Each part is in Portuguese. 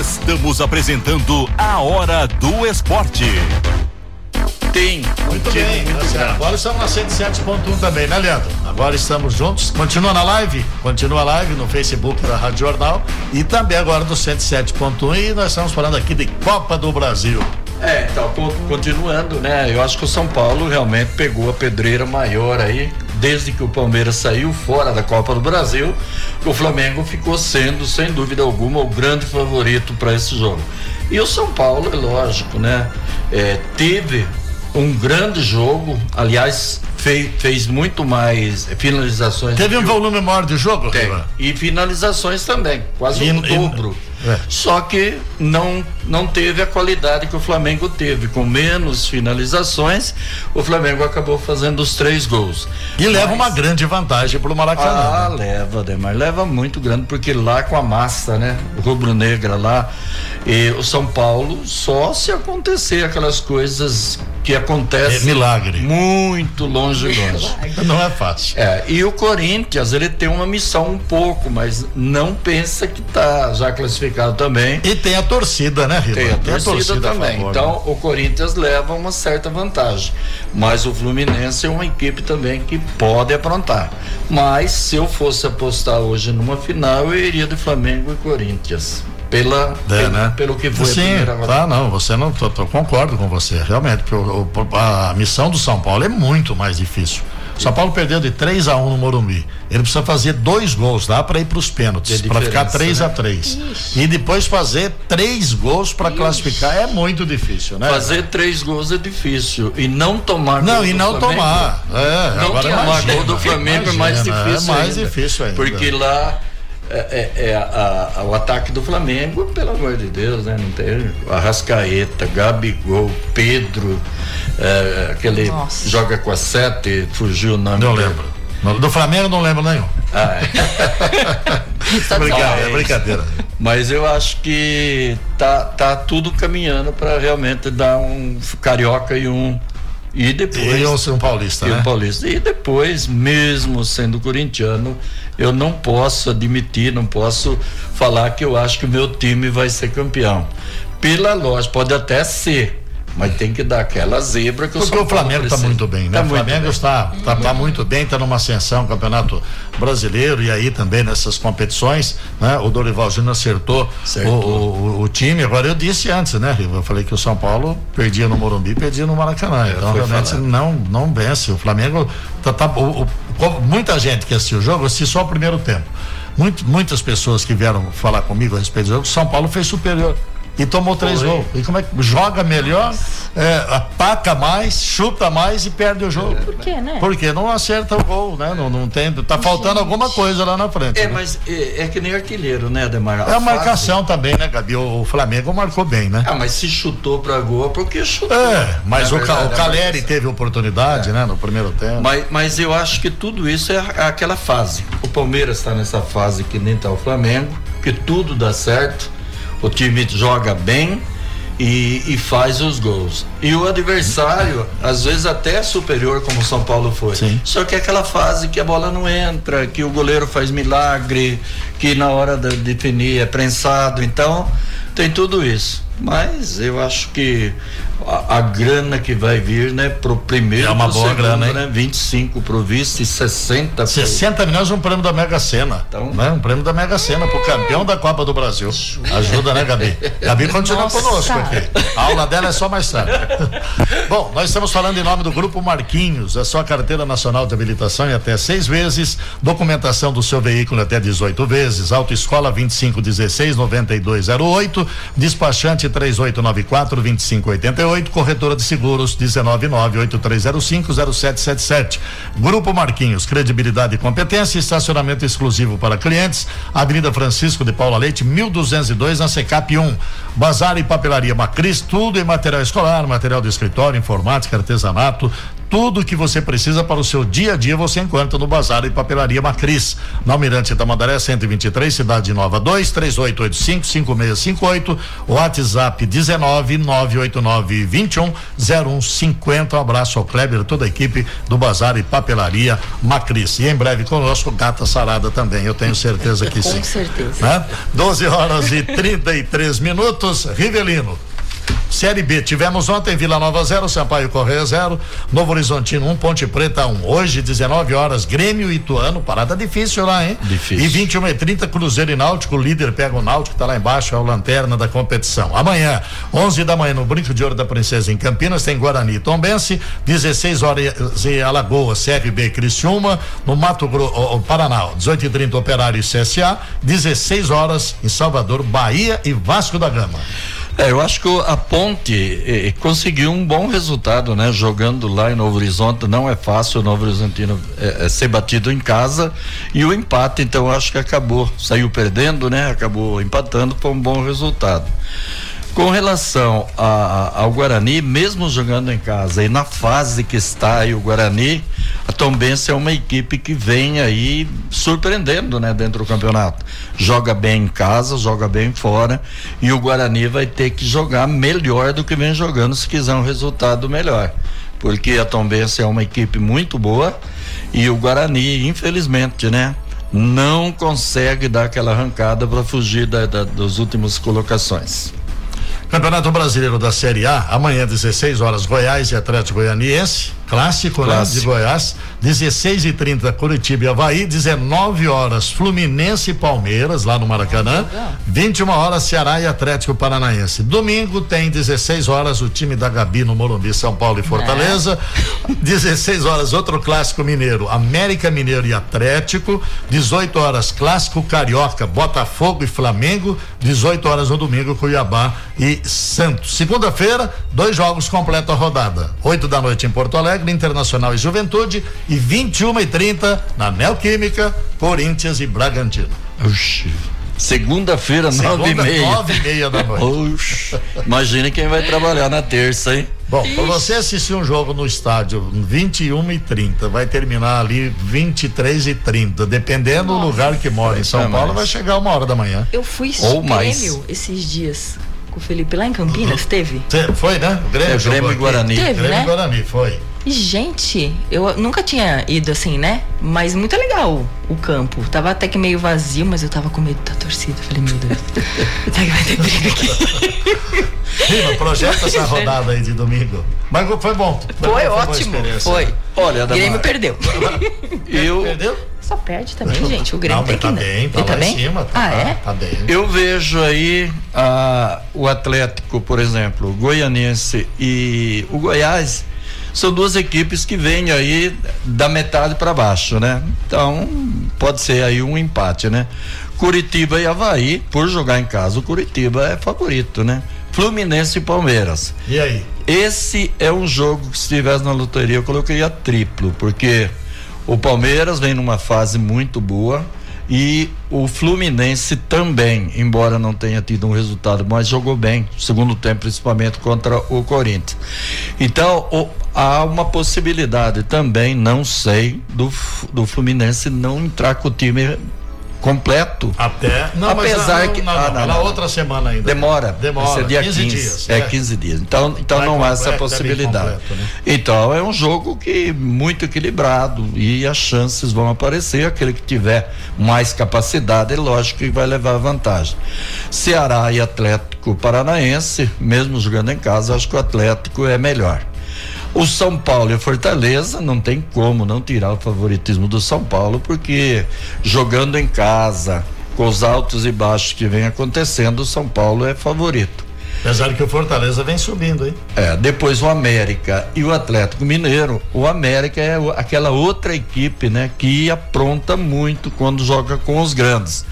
Estamos apresentando a Hora do Esporte. Tem. Muito bem, tá agora estamos na 107.1 também, né, Leandro? Agora estamos juntos. Continua na live? Continua a live no Facebook da Rádio Jornal e também agora do 107.1 e nós estamos falando aqui de Copa do Brasil. É, então, continuando, né? Eu acho que o São Paulo realmente pegou a pedreira maior aí, desde que o Palmeiras saiu fora da Copa do Brasil, o Flamengo ficou sendo, sem dúvida alguma, o grande favorito para esse jogo. E o São Paulo, é lógico, né? É, teve um grande jogo, aliás, fez, fez muito mais finalizações. Teve um volume maior de jogo, Tem. E finalizações também, quase e, o dobro. É. Só que não não teve a qualidade que o Flamengo teve, com menos finalizações, o Flamengo acabou fazendo os três gols. E Mas, leva uma grande vantagem para o Maracanã. Ah, né? leva, Demar, leva muito grande, porque lá com a massa, né? Rubro-negra lá, e o São Paulo, só se acontecer aquelas coisas que acontecem. É milagre. Muito longe, longe. Não é fácil. É, e o Corinthians, ele tem uma missão um pouco, mas não pensa que tá já classificado também. E tem a torcida, né, Riva? Tem a, tem torcida, a torcida também. Favor, então, né? o Corinthians leva uma certa vantagem. Mas o Fluminense é uma equipe também que pode aprontar. Mas se eu fosse apostar hoje numa final, eu iria de Flamengo e Corinthians pela é, pelo, né? pelo que foi Sim, a primeira tá, não, você não, tô, tô, concordo com você, realmente, a missão do São Paulo é muito mais difícil. São Paulo perdeu de 3 a 1 no Morumbi. Ele precisa fazer dois gols lá para ir para os pênaltis, para ficar 3 né? a 3 E depois fazer três gols para classificar é muito difícil, né? Fazer três gols é difícil e não tomar Não, e não Flamengo, tomar. É, não agora tomar imagina, gol do Flamengo imagina, é mais difícil. É mais ainda, difícil ainda. Porque lá é, é, é a, a, o ataque do Flamengo, pelo amor de Deus, né? Não tem Arrascaeta, Gabigol, Pedro, é, aquele Nossa. joga com a sete, fugiu o nome. Não lembro. Do Flamengo não lembro nenhum. Ah, é. brincadeira, é brincadeira. Mas eu acho que tá, tá tudo caminhando para realmente dar um carioca e um e depois. E o São Paulista, e né? Paulista. E depois, mesmo sendo corintiano, eu não posso admitir, não posso falar que eu acho que o meu time vai ser campeão. Pela lógica, pode até ser, mas tem que dar aquela zebra que Porque o, o Flamengo está muito bem, né? Tá o Flamengo está tá, tá, muito bem, está numa ascensão, campeonato brasileiro e aí também nessas competições, né? O Dorival Júnior acertou, acertou. O, o, o, time. Agora eu disse antes, né? Eu falei que o São Paulo perdia no Morumbi, perdia no Maracanã. É, então realmente não não vence. O Flamengo tá, tá o, muita gente que assistiu o jogo assistiu só o primeiro tempo. Muito, muitas pessoas que vieram falar comigo a respeito do jogo, São Paulo fez superior e tomou três gols. E como é que joga melhor, é, ataca mais, chuta mais e perde o jogo? Por quê, né? Porque não acerta o gol, né? Não, não tem, tá faltando Gente. alguma coisa lá na frente. É, né? mas é, é, que nem artilheiro, né, Ademar? A é a marcação também, né, Gabi? O, o, Flamengo marcou bem, né? Ah, mas se chutou pra gol, porque chutou. É, mas o, verdade, o Caleri teve oportunidade, é. né, no primeiro tempo. Mas, mas eu acho que tudo isso é aquela fase. O Palmeiras está nessa fase que nem tá o Flamengo, que tudo dá certo o time joga bem e, e, faz os gols. E o adversário, às vezes até é superior, como o São Paulo foi. Sim. Só que é aquela fase que a bola não entra, que o goleiro faz milagre, que na hora de definir é prensado. Então, tem tudo isso. Mas eu acho que a, a, grana que vai vir, né, pro primeiro é uma boa segundo, grana, hein? né, 25 pro vice e 60 60 milhões um prêmio da Mega Sena, então, né? Um prêmio da Mega Sena pro campeão da Copa do Brasil. Ajuda, né, Gabi? Gabi continua Nossa. conosco aqui. A aula dela é só mais tarde. Bom, nós estamos falando em nome do Grupo Marquinhos, a sua carteira nacional de habilitação em até seis vezes, documentação do seu veículo até 18 vezes, autoescola 2516 9208, despachante 3894 2588, corretora de seguros 19983050777. Grupo Marquinhos, credibilidade e competência, estacionamento exclusivo para clientes, Avenida Francisco de Paula Leite, 1202 na Secap 1. Bazar e papelaria Macris, tudo em material escolar, material de escritório, informática, artesanato, Tudo que você precisa para o seu dia a dia você encontra no Bazar e Papelaria Macris. Na Almirante Tamandaré 123, Cidade Nova 2 3885 5658, WhatsApp 19 989 21 0150. Um abraço ao Kleber, toda a equipe do Bazar e Papelaria Macris. E em breve conosco, Gata Sarada também, eu tenho certeza que sim. Com certeza. Né? 12 horas e 33 minutos. Rivelino. Série B, tivemos ontem Vila Nova 0, Sampaio Correia 0, Novo Horizontino 1, um, Ponte Preta 1. Um. Hoje, 19 horas, Grêmio Ituano, parada difícil lá, hein? Difícil. E 21 e 30 Cruzeiro e Náutico, o líder pega o Náutico, tá lá embaixo, é o lanterna da competição. Amanhã, 11 da manhã, no Brinco de Ouro da Princesa em Campinas, tem Guarani e Tombense, 16 horas em Alagoas, CRB Criciúma, no Mato Grosso, Paraná, 18 e 30 Operário e CSA, 16 horas em Salvador, Bahia e Vasco da Gama. É, eu acho que a Ponte eh, conseguiu um bom resultado, né? Jogando lá em Novo Horizonte, não é fácil o Novo Horizontino eh, ser batido em casa e o empate, então acho que acabou, saiu perdendo, né? Acabou empatando, foi um bom resultado. Com relação a, ao Guarani, mesmo jogando em casa e na fase que está aí o Guarani, a Tombense é uma equipe que vem aí surpreendendo, né, dentro do campeonato. Joga bem em casa, joga bem fora e o Guarani vai ter que jogar melhor do que vem jogando se quiser um resultado melhor. Porque a Tombense é uma equipe muito boa e o Guarani, infelizmente, né, não consegue dar aquela arrancada para fugir da, da, das últimas colocações. Campeonato Brasileiro da Série A, amanhã 16 horas Goiás e Atlético Goianiense. Clássico, Clássico. Né, de Goiás, 16 e 30 Curitiba e Havaí, 19 horas Fluminense e Palmeiras, lá no Maracanã, 21 horas Ceará e Atlético Paranaense. Domingo tem 16 horas o time da Gabi no Morumbi, São Paulo e Fortaleza. É. 16 horas outro clássico mineiro, América Mineiro e Atlético. 18 horas clássico carioca, Botafogo e Flamengo. 18 horas no domingo, Cuiabá e Santos. Segunda-feira, dois jogos completam a rodada. 8 da noite em Porto Alegre. Alegre, Internacional e Juventude e 21 e 30 na Neoquímica, Corinthians e Bragantino. Oxi. Segunda-feira, nove e meia. Nove e meia da noite. Oxi. Imagine quem vai trabalhar na terça, hein? Bom, para você assistir um jogo no estádio 21 e 30, vai terminar ali 23 e 30, dependendo Nossa. do lugar que mora em São é Paulo, vai chegar uma hora da manhã. Eu fui Ou mais. esses dias com o Felipe lá em Campinas, teve? Foi, né? O Grêmio, é, Grêmio e Guarani. Teve, Grêmio né? e Guarani, foi. Gente, eu nunca tinha ido assim, né? Mas muito legal o campo. Tava até que meio vazio, mas eu tava com medo da torcida. Falei, meu Deus, será que vai ter briga aqui? Rima, projeta essa rodada aí de domingo. Mas foi bom. Foi, foi ótimo. Foi. Olha, Grêmio perdeu. eu, perdeu? Só perde também, gente. O Grêmio não, tem tá que bem, tá, tá bem? Cima, tá, ah, é? Tá bem. Eu vejo aí ah, o Atlético, por exemplo, o Goianense e o Goiás são duas equipes que vêm aí da metade para baixo, né? Então, pode ser aí um empate, né? Curitiba e Havaí, por jogar em casa, o Curitiba é favorito, né? Fluminense e Palmeiras. E aí? Esse é um jogo que se estivesse na loteria eu colocaria triplo, porque o Palmeiras vem numa fase muito boa e o Fluminense também, embora não tenha tido um resultado, mas jogou bem, segundo tempo, principalmente contra o Corinthians. Então, o, há uma possibilidade também, não sei, do, do Fluminense não entrar com o time completo. Até. Não, apesar não, que. Não, não, não, na outra semana ainda. Demora. Demora. dia 15, 15 dias. É, é 15 dias. Então, então não há essa possibilidade. Completo, né? Então é um jogo que muito equilibrado e as chances vão aparecer. Aquele que tiver mais capacidade, é lógico que vai levar vantagem. Ceará e Atlético Paranaense, mesmo jogando em casa, acho que o Atlético é melhor. O São Paulo e Fortaleza não tem como não tirar o favoritismo do São Paulo, porque jogando em casa, com os altos e baixos que vem acontecendo, o São Paulo é favorito. Apesar que o Fortaleza vem subindo, hein? É, depois o América e o Atlético Mineiro. O América é aquela outra equipe, né, que apronta muito quando joga com os grandes.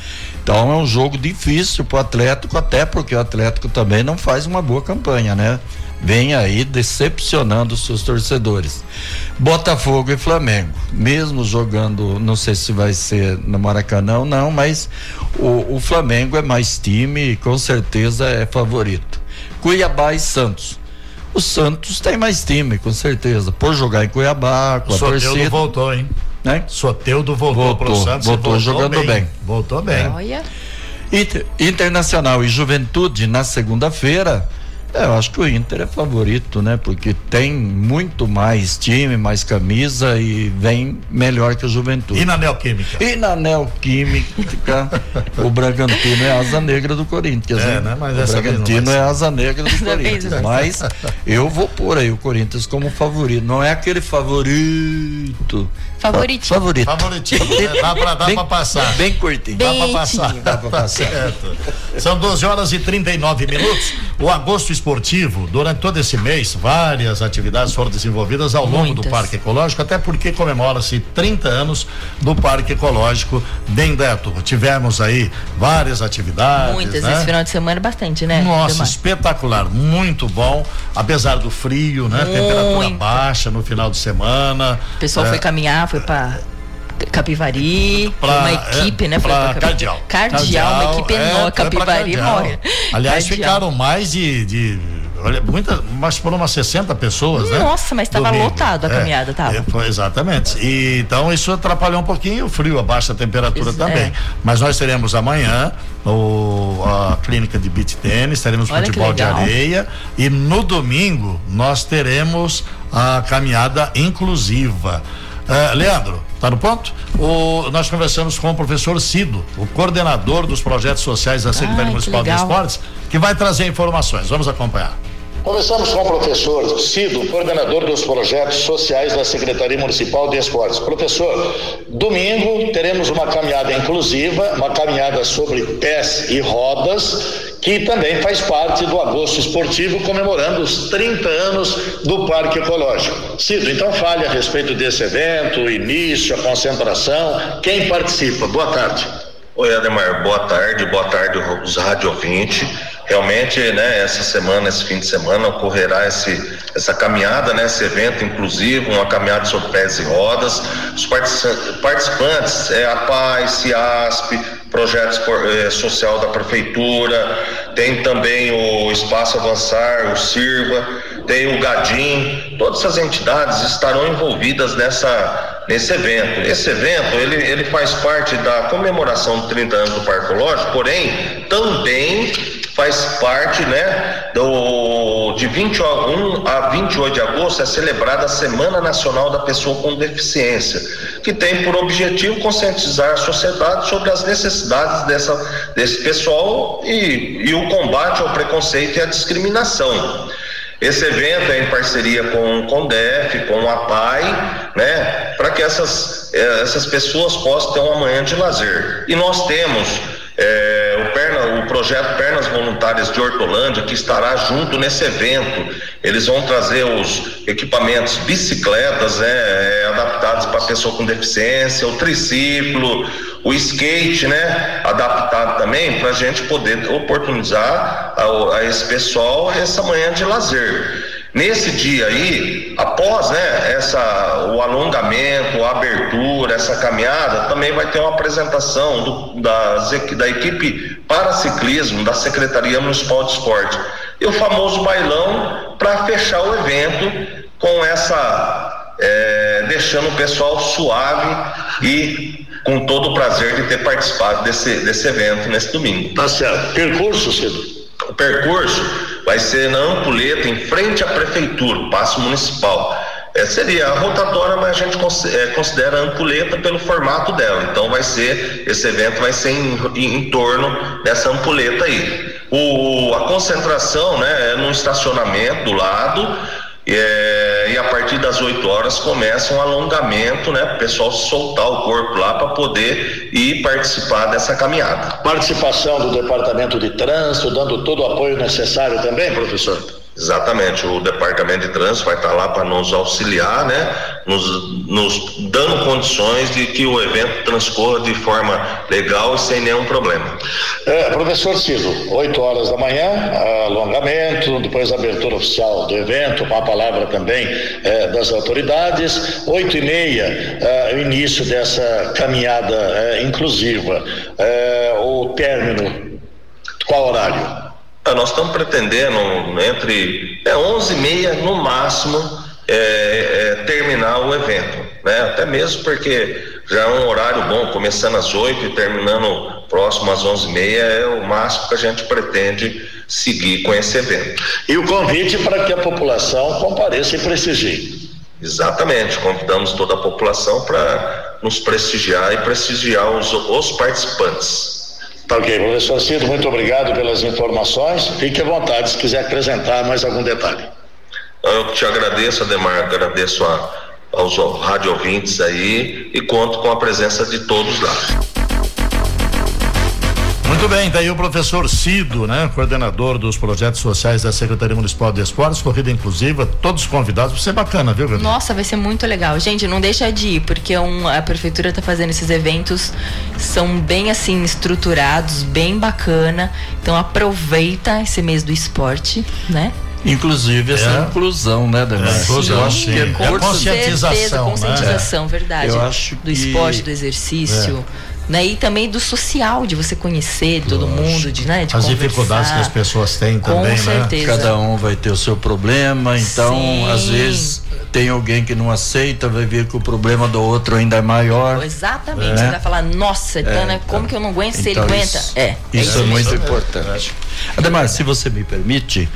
Então é um jogo difícil para o Atlético, até porque o Atlético também não faz uma boa campanha, né? Vem aí decepcionando os seus torcedores. Botafogo e Flamengo, mesmo jogando, não sei se vai ser no Maracanã ou não, mas o, o Flamengo é mais time e com certeza é favorito. Cuiabá e Santos. O Santos tem mais time, com certeza. Por jogar em Cuiabá, com o a torcida. voltou, hein? Né? Soteudo voltou, voltou pro Santos. Voltou, voltou jogando bem. bem. Voltou bem. Olha. Inter, Internacional e Juventude na segunda-feira é, eu acho que o Inter é favorito, né? Porque tem muito mais time, mais camisa e vem melhor que o Juventude. E na Neoquímica? E na Neoquímica, o Bragantino é asa negra do Corinthians. É, né? Mas o Bragantino é asa negra do Corinthians. Mas eu vou pôr aí o Corinthians como favorito. Não é aquele favorito. Favoritinho. Favorito. Favoritinho. Né? Dá, pra, dá bem, pra passar. Bem curtinho. Dá pra passar. Dá pra passar. São 12 horas e 39 minutos. O agosto esportivo, durante todo esse mês, várias atividades foram desenvolvidas ao longo Muitas. do Parque Ecológico, até porque comemora-se 30 anos do Parque Ecológico de Indaiatuba. Tivemos aí várias atividades. Muitas, né? esse final de semana bastante, né? Nossa, Demais. espetacular, muito bom, apesar do frio, né? Muito. Temperatura baixa no final de semana. O pessoal é, foi caminhar, foi para Capivari, pra, uma equipe, é, né? Pra Cardial. Cardial. Cardial, uma equipe é, enorme, Capivari morre. Aliás, Cardial. ficaram mais de, de olha, muita, mas foram umas 60 pessoas, né? Nossa, mas estava lotado a é, caminhada, tava. É, foi, exatamente. E, então isso atrapalhou um pouquinho o frio, a baixa temperatura isso, também. É. Mas nós teremos amanhã o, a clínica de beach tênis, teremos olha futebol de areia e no domingo nós teremos a caminhada inclusiva. Uh, Leandro, tá no ponto? O, nós conversamos com o professor Cido, o coordenador dos projetos sociais da Secretaria Municipal de Esportes, que vai trazer informações. Vamos acompanhar. Conversamos com o professor Cido, coordenador dos projetos sociais da Secretaria Municipal de Esportes. Professor, domingo teremos uma caminhada inclusiva, uma caminhada sobre pés e rodas, que também faz parte do agosto esportivo, comemorando os 30 anos do Parque Ecológico. Cido, então fale a respeito desse evento, o início, a concentração, quem participa. Boa tarde. Oi, Ademar, boa tarde, boa tarde, os rádio ouvinte. Realmente, né, essa semana, esse fim de semana, ocorrerá esse, essa caminhada, né, esse evento inclusive, uma caminhada sobre pés e rodas. Os participantes é a PAI, CIASP, projetos eh, social da prefeitura, tem também o Espaço Avançar, o Sirva, tem o Gadim, todas essas entidades estarão envolvidas nessa nesse evento. Esse evento, ele, ele faz parte da comemoração de 30 anos do Parque Lógico, porém, também faz parte, né, do, de 21 a 28 de agosto é celebrada a Semana Nacional da Pessoa com Deficiência, que tem por objetivo conscientizar a sociedade sobre as necessidades dessa, desse pessoal e, e o combate ao preconceito e à discriminação. Esse evento é em parceria com o CONDEF, com a PAI, né, para que essas, eh, essas pessoas possam ter uma manhã de lazer. E nós temos é, o, Perna, o projeto Pernas Voluntárias de Hortolândia, que estará junto nesse evento. Eles vão trazer os equipamentos, bicicletas, né, é, adaptados para pessoa com deficiência, o triciclo, o skate, né, adaptado também, para a gente poder oportunizar a, a esse pessoal essa manhã de lazer. Nesse dia aí, após né, essa, o alongamento, a abertura, essa caminhada, também vai ter uma apresentação do, das, da equipe para ciclismo da Secretaria Municipal de Esporte. E o famoso bailão para fechar o evento com essa. É, deixando o pessoal suave e com todo o prazer de ter participado desse, desse evento nesse domingo. Tá certo. Percurso, Cido? O percurso vai ser na Ampulheta, em frente à prefeitura, o passo municipal. É, seria a rotatória, mas a gente é, considera a ampulheta pelo formato dela. Então vai ser, esse evento vai ser em, em, em torno dessa ampulheta aí. O, a concentração né, é num estacionamento do lado. É, e a partir das 8 horas começa um alongamento, né? O pessoal soltar o corpo lá para poder ir participar dessa caminhada. Participação do departamento de trânsito, dando todo o apoio necessário também, professor? Exatamente, o departamento de trânsito vai estar lá para nos auxiliar, né? Nos, nos dando condições de que o evento transcorra de forma legal e sem nenhum problema. É, professor Ciso, 8 horas da manhã, alongamento, depois a abertura oficial do evento, com a palavra também é, das autoridades, 8 e meia, é, o início dessa caminhada é, inclusiva, é, o término, qual horário? Ah, nós estamos pretendendo entre é, 11 e meia no máximo é, é, terminar o evento, né? Até mesmo porque já é um horário bom, começando às 8 e terminando próximo às 11 e meia é o máximo que a gente pretende seguir com esse evento. E o convite para que a população compareça e prestigie. Exatamente, convidamos toda a população para nos prestigiar e prestigiar os, os participantes. Tá ok, professor Cido, muito obrigado pelas informações. Fique à vontade se quiser acrescentar mais algum detalhe. Eu te agradeço, Ademar, agradeço a, aos rádio ouvintes aí e conto com a presença de todos lá. Muito bem, daí tá o professor Cido, né? Coordenador dos projetos sociais da Secretaria Municipal de Esportes, corrida inclusiva, todos convidados, vai ser bacana, viu, Gabriel? Nossa, vai ser muito legal. Gente, não deixa de ir, porque um, a prefeitura está fazendo esses eventos, são bem assim, estruturados, bem bacana. Então aproveita esse mês do esporte, né? Inclusive essa é. inclusão, né, Daniel? É, inclusão, eu acho que é, é conscientização, certeza, conscientização, né? verdade. Eu acho do esporte, do exercício. É né? E também do social, de você conhecer todo mundo, de, né? De As dificuldades que as pessoas têm também, Com né? certeza. Cada um vai ter o seu problema, então Sim. às vezes tem alguém que não aceita, vai ver que o problema do outro ainda é maior. Exatamente, é. você vai falar, nossa, então, né, como que eu não aguento se ele então aguenta? Isso, é. Isso é, é muito importante. Ademar, se você me permite.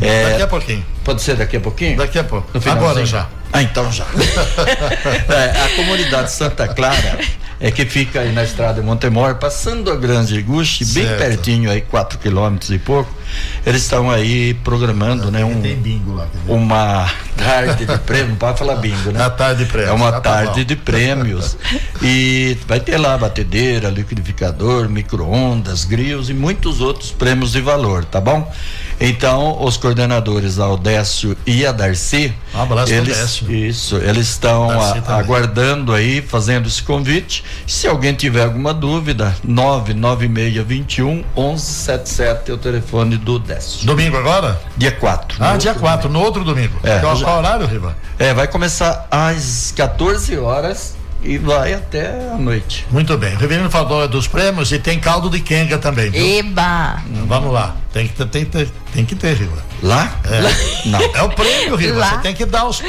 É, daqui a pouquinho. Pode ser daqui a pouquinho? Daqui a pouco. Agora já. Ah, então já. é, a comunidade Santa Clara é que fica aí na estrada de Montemor, passando a Grande Iguchi, bem pertinho aí, quatro quilômetros e pouco. Eles estão aí programando, né? Um, tem bingo lá. Uma tarde de prêmio, pode falar bingo, né? Tarde de prêmios. É uma tá tarde de prêmios. e vai ter lá batedeira, liquidificador, micro-ondas, grills e muitos outros prêmios de valor, tá bom? Então, os coordenadores, a Odécio e a Darcy, um abraço eles, isso, eles estão a, aguardando aí, fazendo esse convite. Se alguém tiver alguma dúvida, 99621 1177 é o telefone do Décio. Domingo agora? Dia 4. Ah, dia 4, no outro domingo. É, qual, qual horário, Riva? É, vai começar às 14 horas e vai até a noite. Muito bem. O Reverendo falou dos prêmios e tem caldo de quenga também. Viu? Eba! Vamos lá. Tem que ter, tem, tem, tem que ter, Riva. Lá? É. Lá? Não. É o prêmio, Riva. Lá? Você tem que dar os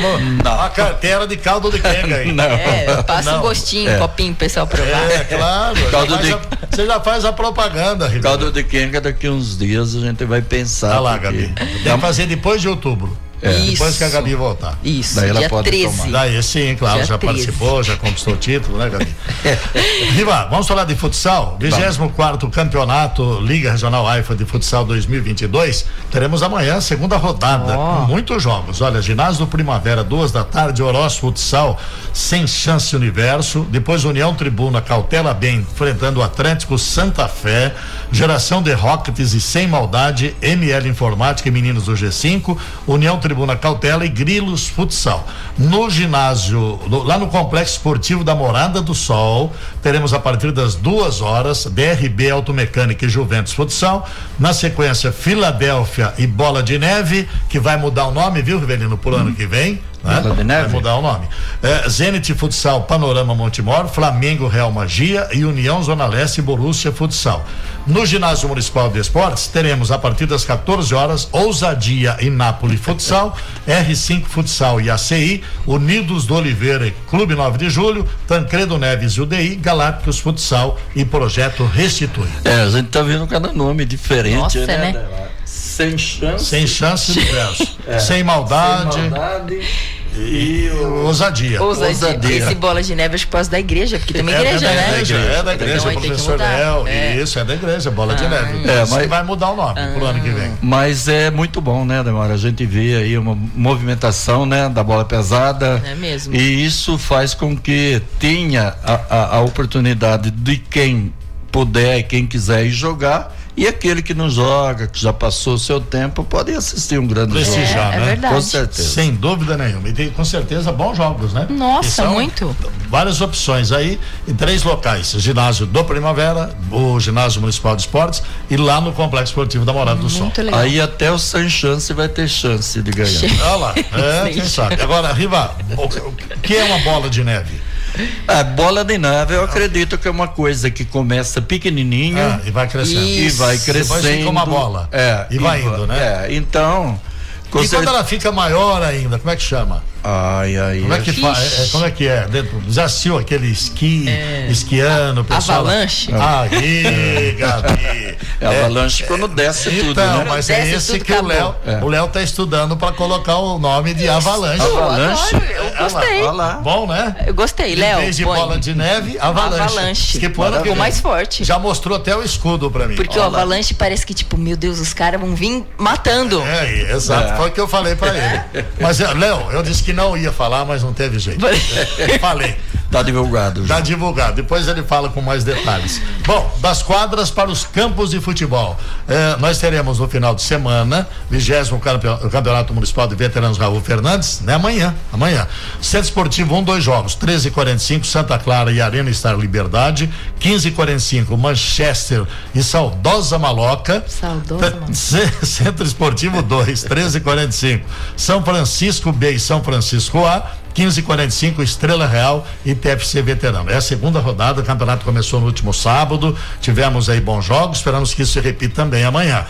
Não. a carteira de caldo de quenga aí. Não. É, passa Não. um gostinho, é. um copinho pro pessoal provar. É, claro. Caldo de... A, você já faz a propaganda, Riva. Caldo de quenga daqui uns dias a gente vai pensar. Tá lá, porque... Gabi. Tem que fazer depois de outubro. É. Depois que a Gabi voltar. Isso, Daí ela pode 13. tomar. Daí sim, claro, dia já 13. participou, já conquistou o título, né, Gabi? Riva, vamos falar de futsal? 24 Campeonato Liga Regional AIFA de Futsal 2022. Teremos amanhã, segunda rodada, oh. com muitos jogos. Olha, ginásio do Primavera, duas da tarde, Oroz Futsal, sem chance universo. Depois União Tribuna, Cautela Bem, enfrentando o Atlântico Santa Fé. Geração de Rockets e Sem Maldade, ML Informática e Meninos do G5. União Tribuna Cautela e Grilos Futsal. No ginásio, no, lá no Complexo Esportivo da Morada do Sol, teremos a partir das duas horas DRB Automecânica e Juventus Futsal. Na sequência, Filadélfia e Bola de Neve, que vai mudar o nome, viu, Rivelino, pro ano que vem. Né? Vai mudar o nome. É, Zenit Futsal Panorama Montemor, Flamengo Real Magia e União Zona Leste Borussia Futsal. No ginásio municipal de esportes, teremos a partir das 14 horas Ousadia e Nápoles Futsal, R5 Futsal e ACI, Unidos do Oliveira e Clube 9 de Julho, Tancredo Neves e UDI, Galácticos Futsal e Projeto Restitui. É, a gente tá vendo cada nome diferente, Nossa, né? né? Sem chance. Sem chance de é. Sem maldade. Sem maldade e ousadia. ousadia. ousadia. Esse bola de neve acho que posso da igreja, porque tem uma igreja, é, né? É da igreja, é da igreja, então, professor Léo. É. Isso, é da igreja, bola ah, de neve. É, mas vai mudar o nome ah, pro ano que vem. Mas é muito bom, né, Demora? A gente vê aí uma movimentação, né, da bola pesada. É mesmo. E isso faz com que tenha a, a, a oportunidade de quem puder e quem quiser ir jogar e aquele que não joga, que já passou o seu tempo, pode assistir um grande Prestigiar, jogo. É, né? É verdade. Com certeza. Sem dúvida nenhuma. E tem com certeza bons jogos, né? Nossa, muito. Várias opções aí em três locais: ginásio do Primavera, o ginásio municipal de esportes e lá no complexo esportivo da Morada do Sol. Legal. Aí até o sem chance vai ter chance de ganhar. Olha lá, é, quem sabe. Agora, Riva, o que é uma bola de neve? A bola de neve, eu acredito que é uma coisa que começa pequenininho ah, e vai crescendo. Isso. E vai crescendo. Depois fica uma bola. É, e, e vai indo, né? É, então. E quando ela fica maior ainda, como é que chama? Ai, ai, como é que faz? É, como é que é? Dentro, já assistiu aquele esqui, é, esquiando, pessoal? Avalanche? Aí, Gabi. É, avalanche quando desce então, tudo, né? mas é esse que acabou. o Léo, é. o Léo tá estudando para colocar o nome de avalanche. Avalanche? Gostei. Olha lá. Bom, né? Eu gostei, Léo. Em vez de bola de neve, avalanche. Avalanche. Que plano que mais forte. Já mostrou até o escudo para mim. Porque Olha o avalanche lá. parece que tipo, meu Deus, os caras vão vir matando. É, exato. É. Foi o que eu falei para ele. Mas, Léo, eu disse que não ia falar, mas mas não teve jeito. Falei. Tá divulgado. Já. Tá divulgado. Depois ele fala com mais detalhes. Bom, das quadras para os campos de futebol. Eh, nós teremos no final de semana, vigésimo campeonato municipal de veteranos Raul Fernandes, né? Amanhã. Amanhã. Centro Esportivo, um, dois jogos. 13 e 45 Santa Clara e Arena Estar Liberdade. 15 e 45 Manchester e Saudosa Maloca. Saudosa Maloca. Centro Esportivo 2, 13 e 45 São Francisco B e São Francisco A. 15:45 Estrela Real e TFC Veterano. É a segunda rodada, o campeonato começou no último sábado. Tivemos aí bons jogos, esperamos que isso se repita também amanhã.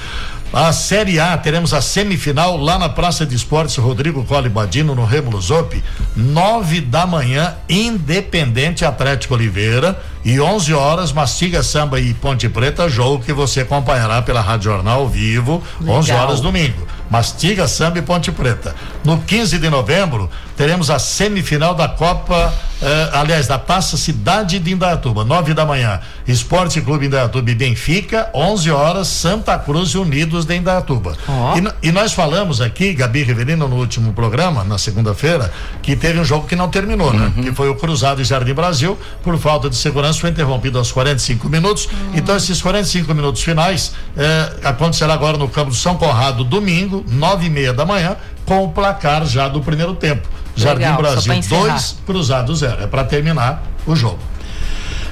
A Série A, teremos a semifinal lá na Praça de Esportes Rodrigo Cole Badino, no Rêmulo Zop, nove da manhã, Independente Atlético Oliveira, e 11 horas, Mastiga Samba e Ponte Preta, jogo que você acompanhará pela Rádio Jornal ao vivo. 11 horas domingo. Mastiga, Samba e Ponte Preta. No 15 de novembro, teremos a semifinal da Copa, eh, aliás, da Taça Cidade de Indaiatuba, 9 da manhã. Esporte Clube Indaiatuba e Benfica, 11 horas, Santa Cruz e Unidos de Indaiatuba. Oh. E, e, nós falamos aqui, Gabi Riverino, no último programa, na segunda-feira, que teve um jogo que não terminou, né? uhum. Que foi o Cruzado e Jardim Brasil, por falta de segurança, foi interrompido aos 45 minutos. Uhum. Então, esses 45 minutos finais eh, acontecerá agora no campo do São Conrado, domingo, nove e meia da manhã, com o placar já do primeiro tempo. Jardim Legal, Brasil 2, Cruzado 0. É para terminar o jogo.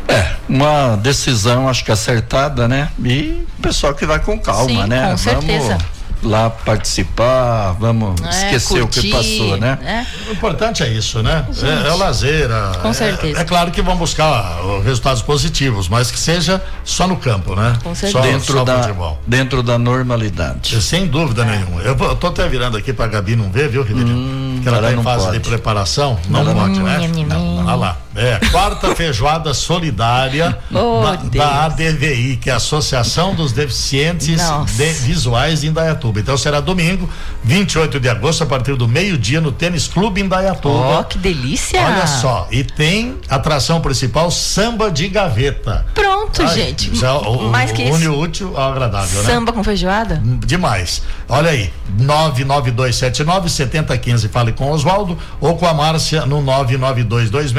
É, uma decisão acho que acertada, né? E o pessoal que vai com calma, Sim, né? Com certeza. Lá participar, vamos é, esquecer curtir, o que passou, né? É. O importante é isso, né? É, é, o lazer. A, Com certeza. É, é, claro que vão buscar resultados positivos, mas que seja só no campo, né? Com certeza. Só, dentro, só da, futebol. dentro da normalidade. Sem dúvida é. nenhuma. Eu, eu tô até virando aqui pra Gabi não ver, viu, Rivelino? Hum, que ela tá em fase pode. de preparação. Não ela pode, não, né? Não, não, lá. É, quarta feijoada solidária oh, da, da, ADVI, que é a Associação dos Deficientes de Visuais em Indaiatuba. Então será domingo, 28 de agosto, a partir do meio-dia, no Tênis Clube Indaiatuba. Oh, que delícia! Olha só, e tem atração principal samba de gaveta. Pronto, Ai, gente. Já, o, Mais que isso. Une útil ao agradável, né? Samba com feijoada? Demais. Olha aí, 99279 7015. Fale com Oswaldo ou com a Márcia no 99226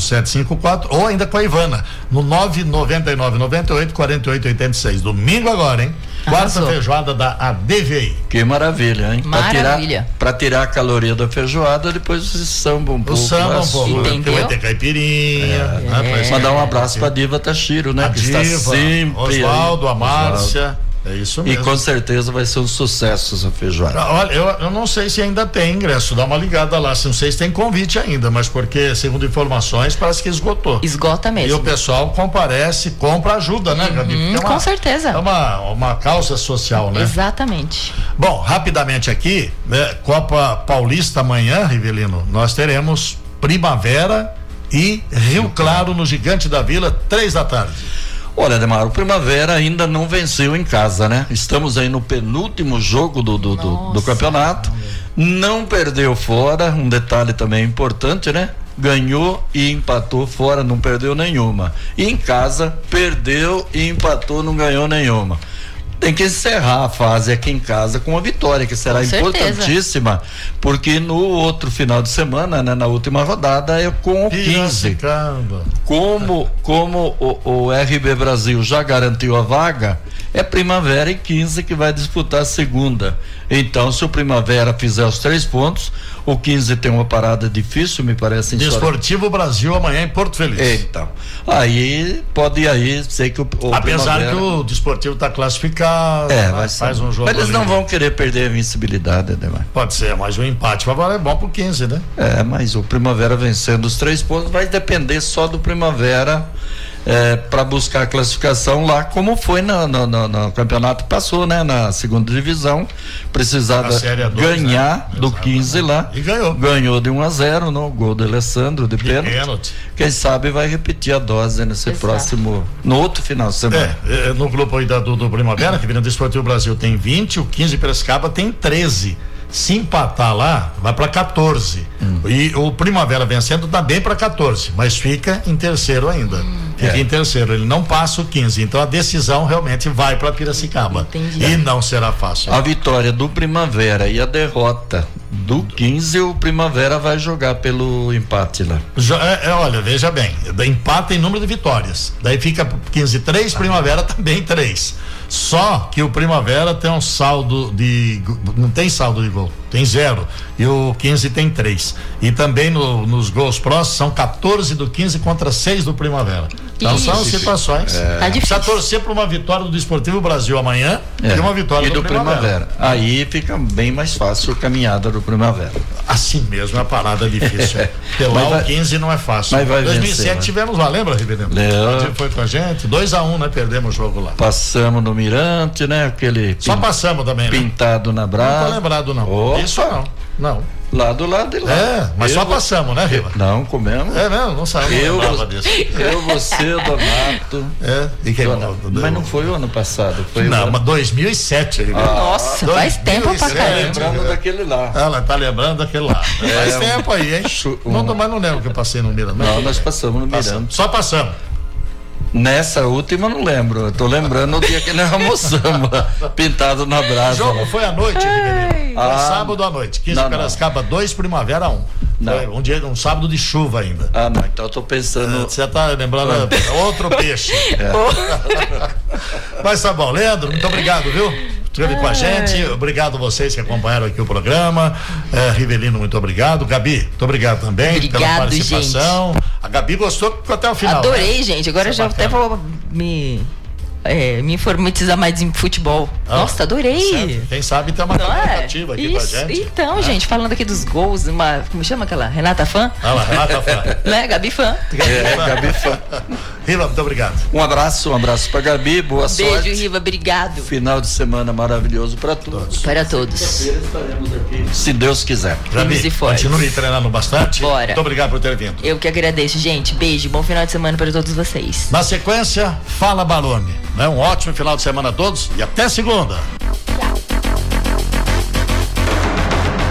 4754 ou ainda com a Ivana no 999 98 48 86. Domingo agora, hein? Quarta feijoada da ADVI. Que maravilha, hein? Maravilha. Para tirar, tirar a caloria da feijoada, depois você samba um pouco. O samba um pouco. Entendeu? Vai ter caipirinha. É. Né? É. Mandar um abraço para a Diva Tachiro, né? A que Diva, está sempre. Oswaldo, a Márcia. Osvaldo. É isso mesmo. E com certeza vai ser um sucesso essa feijoada. Ah, olha, eu, eu não sei se ainda tem ingresso, dá uma ligada lá. Não sei se tem convite ainda, mas porque, segundo informações, parece que esgotou. Esgota mesmo. E o pessoal comparece, compra ajuda, né, Gabi? Uhum, é uma, com certeza. É uma, uma causa social, né? Exatamente. Bom, rapidamente aqui, né, Copa Paulista amanhã, Rivelino, nós teremos Primavera e Rio Claro no Gigante da Vila, três da tarde. Olha, Demar, o Primavera ainda não venceu em casa, né? Estamos aí no penúltimo jogo do, do, do, do campeonato. Não perdeu fora, um detalhe também importante, né? Ganhou e empatou fora, não perdeu nenhuma. E em casa, perdeu e empatou, não ganhou nenhuma tem que encerrar a fase aqui em casa com uma vitória, que será importantíssima, porque no outro final de semana, né, na última rodada, é com o 15. Como, como o, o RB Brasil já garantiu a vaga, é Primavera e 15 que vai disputar a segunda. Então, se o Primavera fizer os três pontos, o 15 tem uma parada difícil, me parece. Desportivo Brasil amanhã em Porto Feliz. Então, aí pode aí, sei que o, o Apesar Primavera... que o Desportivo está classificado é, lá faz um jogo. Mas eles não vão querer perder a invencibilidade, Ademar. Pode ser, mas o empate agora é bom pro 15, né? É, mas o Primavera vencendo os três pontos vai depender só do Primavera é, para buscar a classificação lá, como foi no, no, no, no, campeonato passou, né? Na segunda divisão, precisava dois, ganhar né? do 15 lá. E ganhou. Ganhou de 1 a 0 no gol do Alessandro de, de pênalti. pênalti. Quem sabe vai repetir a dose nesse Exato. próximo, no outro final de semana. É, é no grupo aí da, do, do Primavera, que Virando Esportivo Brasil tem 20, o 15 Piracicaba tem 13. Se empatar lá, vai para 14. Hum. E o Primavera vencendo dá bem para 14, mas fica em terceiro ainda. Hum. Fica é. em terceiro, ele não passa o 15. Então a decisão realmente vai para Piracicaba. Entendi. E não será fácil. A vitória do Primavera e a derrota do 15, o Primavera vai jogar pelo empate lá. É, é, olha, veja bem, empate em número de vitórias. Daí fica 15 3, Primavera também 3. Só que o Primavera tem um saldo de. Não tem saldo de gol, tem zero. E o 15 tem três. E também no, nos gols próximos são 14 do 15 contra 6 do Primavera. Então Isso. são situações. É. Tá Precisa torcer para uma vitória do Esportivo Brasil amanhã é. e uma vitória e do, do Primavera. Primavera. Aí fica bem mais fácil a caminhada do Primavera. Assim mesmo, é a parada difícil. Lá vai, o 15 não é fácil. Mas vai 2007 vencer, tivemos lá, lembra, Ribeirão? Foi com a gente, 2 a 1 um, né? Perdemos o jogo lá. Passamos no Mirante, né? Aquele Só passamos também, né? Pintado na brasa. Não tô lembrado, não. Isso não. Não. Lá do lado de lá. É, mas eu só passamos, né, Riva? Não, comemos. É mesmo, não sabemos. Eu, eu, você, Donato. É, e quem Dona, Mas não foi o ano passado, foi Não, mas 2007, Riva. Ah, Nossa, faz tempo pra caramba. lembrando daquele lá. Ela tá lembrando daquele lá. É, faz tempo aí, hein? Um... Não, mas não lembro que eu passei no Miranda. Não, nós passamos no Miranda. Só passamos. Nessa última não lembro. Eu tô lembrando o dia que nós almoçamos, pintado na brasa. O jogo foi à noite, Ribeirão. Ah, sábado à noite. 15 não, Piracicaba 2, Primavera 1. Um. Não. um dia, um sábado de chuva ainda. Ah, não. Então eu tô pensando. É, você tá lembrando é outro peixe. É. Mas tá bom, Leandro, muito obrigado, viu? esteve com a gente. Obrigado vocês que acompanharam aqui o programa. É, Rivelino, muito obrigado. Gabi, muito obrigado também obrigado, pela participação. Gente. A Gabi gostou até o final. Adorei, né? gente. Agora Isso é já até vou me é, me informatizar mais em futebol. Ah, Nossa, adorei. Certo. Quem sabe tem uma tentativa é? aqui Isso, pra gente. Então, é. gente, falando aqui dos gols, uma. Como chama aquela? Renata Fã? Ah lá, Renata Fã. né? Gabi Fã. É, Gabi Fã. Riva, muito obrigado. Um abraço, um abraço pra Gabi, boa Beijo, sorte. Beijo, Riva, obrigado. Final de semana maravilhoso para todos. Para todos. estaremos aqui, se Deus quiser. Gabi, continue treinando bastante. Bora. Muito obrigado por ter vindo. Eu que agradeço, gente. Beijo, bom final de semana para todos vocês. Na sequência, Fala Balone. Né? Um ótimo final de semana a todos e até segunda.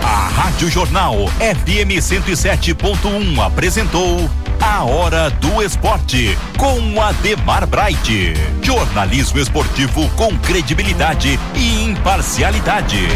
A Rádio Jornal FM 107.1 apresentou A Hora do Esporte com Ademar Bright. Jornalismo esportivo com credibilidade e imparcialidade.